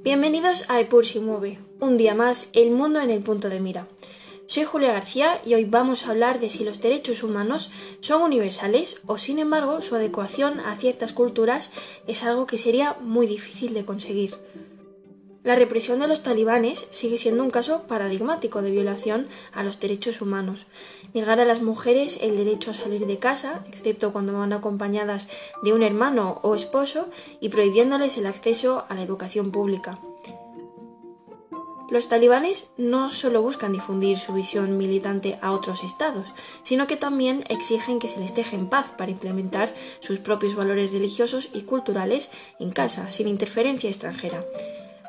Bienvenidos a Epur si mueve, un día más, el mundo en el punto de mira. Soy Julia García y hoy vamos a hablar de si los derechos humanos son universales o sin embargo su adecuación a ciertas culturas es algo que sería muy difícil de conseguir. La represión de los talibanes sigue siendo un caso paradigmático de violación a los derechos humanos. Negar a las mujeres el derecho a salir de casa, excepto cuando van acompañadas de un hermano o esposo, y prohibiéndoles el acceso a la educación pública. Los talibanes no solo buscan difundir su visión militante a otros estados, sino que también exigen que se les deje en paz para implementar sus propios valores religiosos y culturales en casa, sin interferencia extranjera.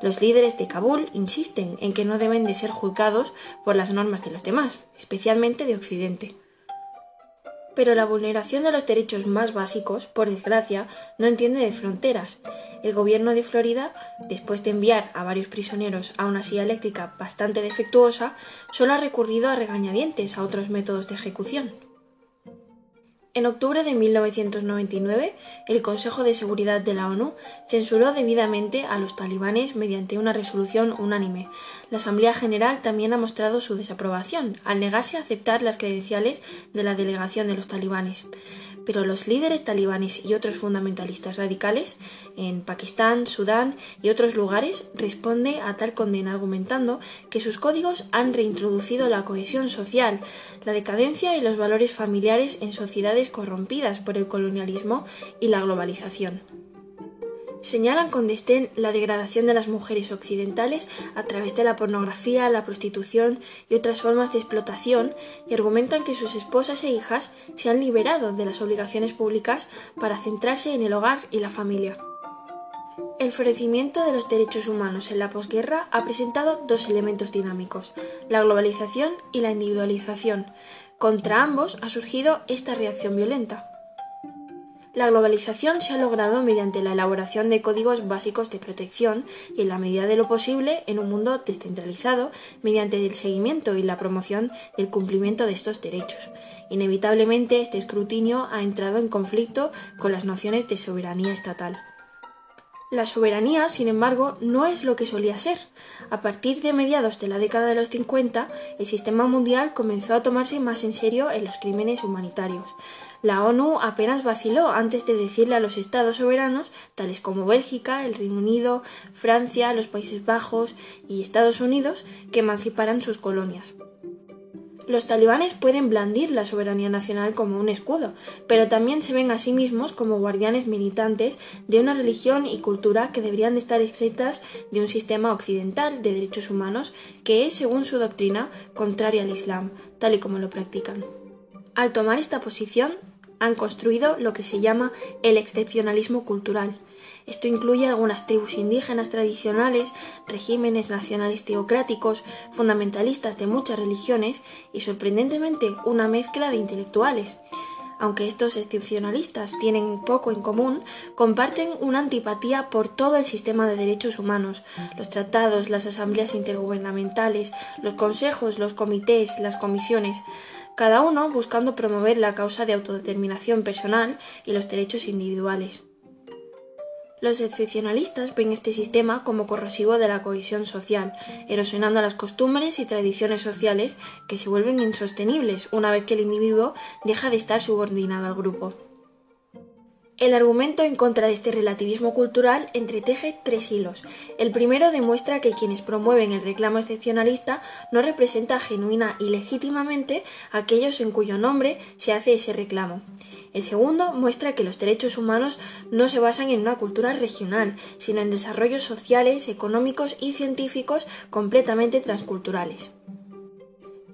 Los líderes de Kabul insisten en que no deben de ser juzgados por las normas de los demás, especialmente de Occidente. Pero la vulneración de los derechos más básicos, por desgracia, no entiende de fronteras. El gobierno de Florida, después de enviar a varios prisioneros a una silla eléctrica bastante defectuosa, solo ha recurrido a regañadientes a otros métodos de ejecución. En octubre de 1999, el Consejo de Seguridad de la ONU censuró debidamente a los talibanes mediante una resolución unánime. La Asamblea General también ha mostrado su desaprobación al negarse a aceptar las credenciales de la delegación de los talibanes pero los líderes talibanes y otros fundamentalistas radicales en Pakistán, Sudán y otros lugares responde a tal condena argumentando que sus códigos han reintroducido la cohesión social, la decadencia y los valores familiares en sociedades corrompidas por el colonialismo y la globalización. Señalan con desdén la degradación de las mujeres occidentales a través de la pornografía, la prostitución y otras formas de explotación y argumentan que sus esposas e hijas se han liberado de las obligaciones públicas para centrarse en el hogar y la familia. El florecimiento de los derechos humanos en la posguerra ha presentado dos elementos dinámicos, la globalización y la individualización. Contra ambos ha surgido esta reacción violenta. La globalización se ha logrado mediante la elaboración de códigos básicos de protección y, en la medida de lo posible, en un mundo descentralizado, mediante el seguimiento y la promoción del cumplimiento de estos derechos. Inevitablemente, este escrutinio ha entrado en conflicto con las nociones de soberanía estatal. La soberanía, sin embargo, no es lo que solía ser. A partir de mediados de la década de los 50, el sistema mundial comenzó a tomarse más en serio en los crímenes humanitarios. La ONU apenas vaciló antes de decirle a los estados soberanos, tales como Bélgica, el Reino Unido, Francia, los Países Bajos y Estados Unidos, que emanciparan sus colonias. Los talibanes pueden blandir la soberanía nacional como un escudo, pero también se ven a sí mismos como guardianes militantes de una religión y cultura que deberían de estar exentas de un sistema occidental de derechos humanos que es, según su doctrina, contraria al Islam, tal y como lo practican. Al tomar esta posición, han construido lo que se llama el excepcionalismo cultural. Esto incluye algunas tribus indígenas tradicionales, regímenes nacionales teocráticos, fundamentalistas de muchas religiones y, sorprendentemente, una mezcla de intelectuales. Aunque estos excepcionalistas tienen poco en común, comparten una antipatía por todo el sistema de derechos humanos, los tratados, las asambleas intergubernamentales, los consejos, los comités, las comisiones cada uno buscando promover la causa de autodeterminación personal y los derechos individuales. Los excepcionalistas ven este sistema como corrosivo de la cohesión social, erosionando las costumbres y tradiciones sociales que se vuelven insostenibles una vez que el individuo deja de estar subordinado al grupo. El argumento en contra de este relativismo cultural entreteje tres hilos. El primero demuestra que quienes promueven el reclamo excepcionalista no representa genuina y legítimamente a aquellos en cuyo nombre se hace ese reclamo. El segundo muestra que los derechos humanos no se basan en una cultura regional, sino en desarrollos sociales, económicos y científicos completamente transculturales.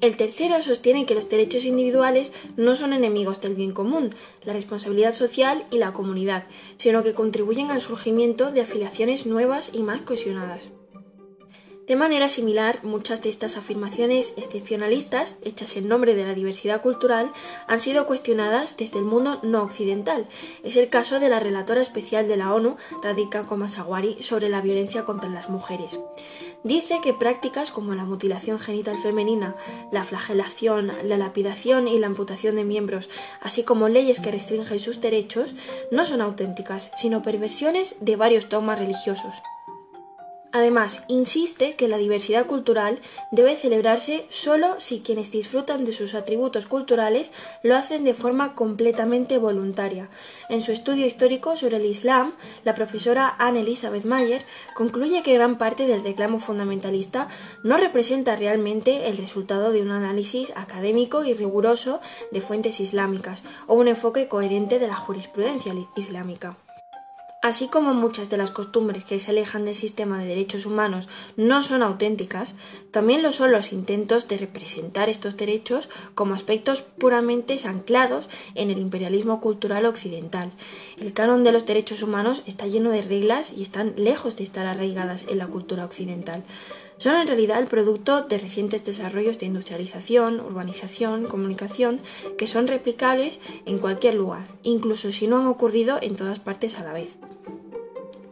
El tercero sostiene que los derechos individuales no son enemigos del bien común, la responsabilidad social y la comunidad, sino que contribuyen al surgimiento de afiliaciones nuevas y más cohesionadas. De manera similar, muchas de estas afirmaciones excepcionalistas, hechas en nombre de la diversidad cultural, han sido cuestionadas desde el mundo no occidental. Es el caso de la relatora especial de la ONU, Radhika Komasawari, sobre la violencia contra las mujeres. Dice que prácticas como la mutilación genital femenina, la flagelación, la lapidación y la amputación de miembros, así como leyes que restringen sus derechos, no son auténticas, sino perversiones de varios dogmas religiosos. Además, insiste que la diversidad cultural debe celebrarse solo si quienes disfrutan de sus atributos culturales lo hacen de forma completamente voluntaria. En su estudio histórico sobre el Islam, la profesora Anne Elizabeth Mayer concluye que gran parte del reclamo fundamentalista no representa realmente el resultado de un análisis académico y riguroso de fuentes islámicas o un enfoque coherente de la jurisprudencia islámica. Así como muchas de las costumbres que se alejan del sistema de derechos humanos no son auténticas, también lo son los intentos de representar estos derechos como aspectos puramente anclados en el imperialismo cultural occidental. El canon de los derechos humanos está lleno de reglas y están lejos de estar arraigadas en la cultura occidental son en realidad el producto de recientes desarrollos de industrialización, urbanización, comunicación, que son replicables en cualquier lugar, incluso si no han ocurrido en todas partes a la vez.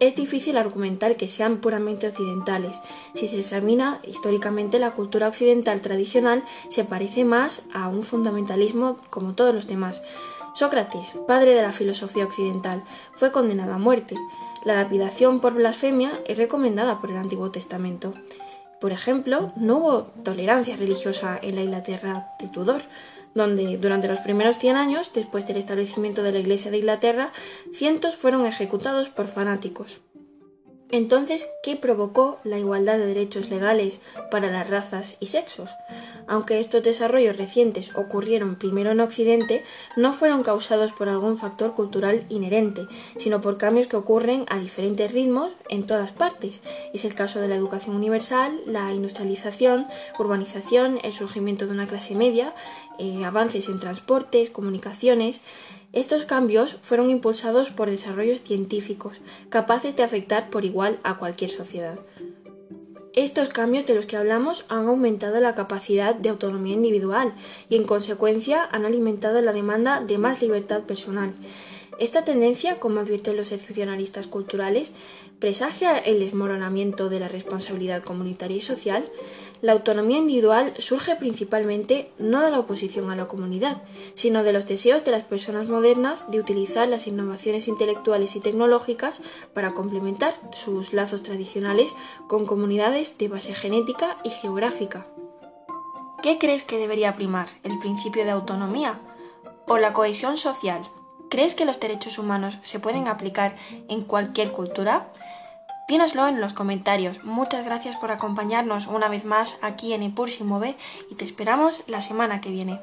Es difícil argumentar que sean puramente occidentales. Si se examina históricamente la cultura occidental tradicional se parece más a un fundamentalismo como todos los demás. Sócrates, padre de la filosofía occidental, fue condenado a muerte. La lapidación por blasfemia es recomendada por el Antiguo Testamento. Por ejemplo, no hubo tolerancia religiosa en la Inglaterra de Tudor donde durante los primeros 100 años, después del establecimiento de la Iglesia de Inglaterra, cientos fueron ejecutados por fanáticos. Entonces, ¿qué provocó la igualdad de derechos legales para las razas y sexos? Aunque estos desarrollos recientes ocurrieron primero en Occidente, no fueron causados por algún factor cultural inherente, sino por cambios que ocurren a diferentes ritmos en todas partes. Es el caso de la educación universal, la industrialización, urbanización, el surgimiento de una clase media, eh, avances en transportes, comunicaciones, estos cambios fueron impulsados por desarrollos científicos, capaces de afectar por igual a cualquier sociedad. Estos cambios de los que hablamos han aumentado la capacidad de autonomía individual y en consecuencia han alimentado la demanda de más libertad personal. Esta tendencia, como advierten los excepcionalistas culturales, presagia el desmoronamiento de la responsabilidad comunitaria y social, la autonomía individual surge principalmente no de la oposición a la comunidad, sino de los deseos de las personas modernas de utilizar las innovaciones intelectuales y tecnológicas para complementar sus lazos tradicionales con comunidades de base genética y geográfica. ¿Qué crees que debería primar, el principio de autonomía o la cohesión social? ¿Crees que los derechos humanos se pueden aplicar en cualquier cultura? Dínoslo en los comentarios. Muchas gracias por acompañarnos una vez más aquí en Ipur Move y te esperamos la semana que viene.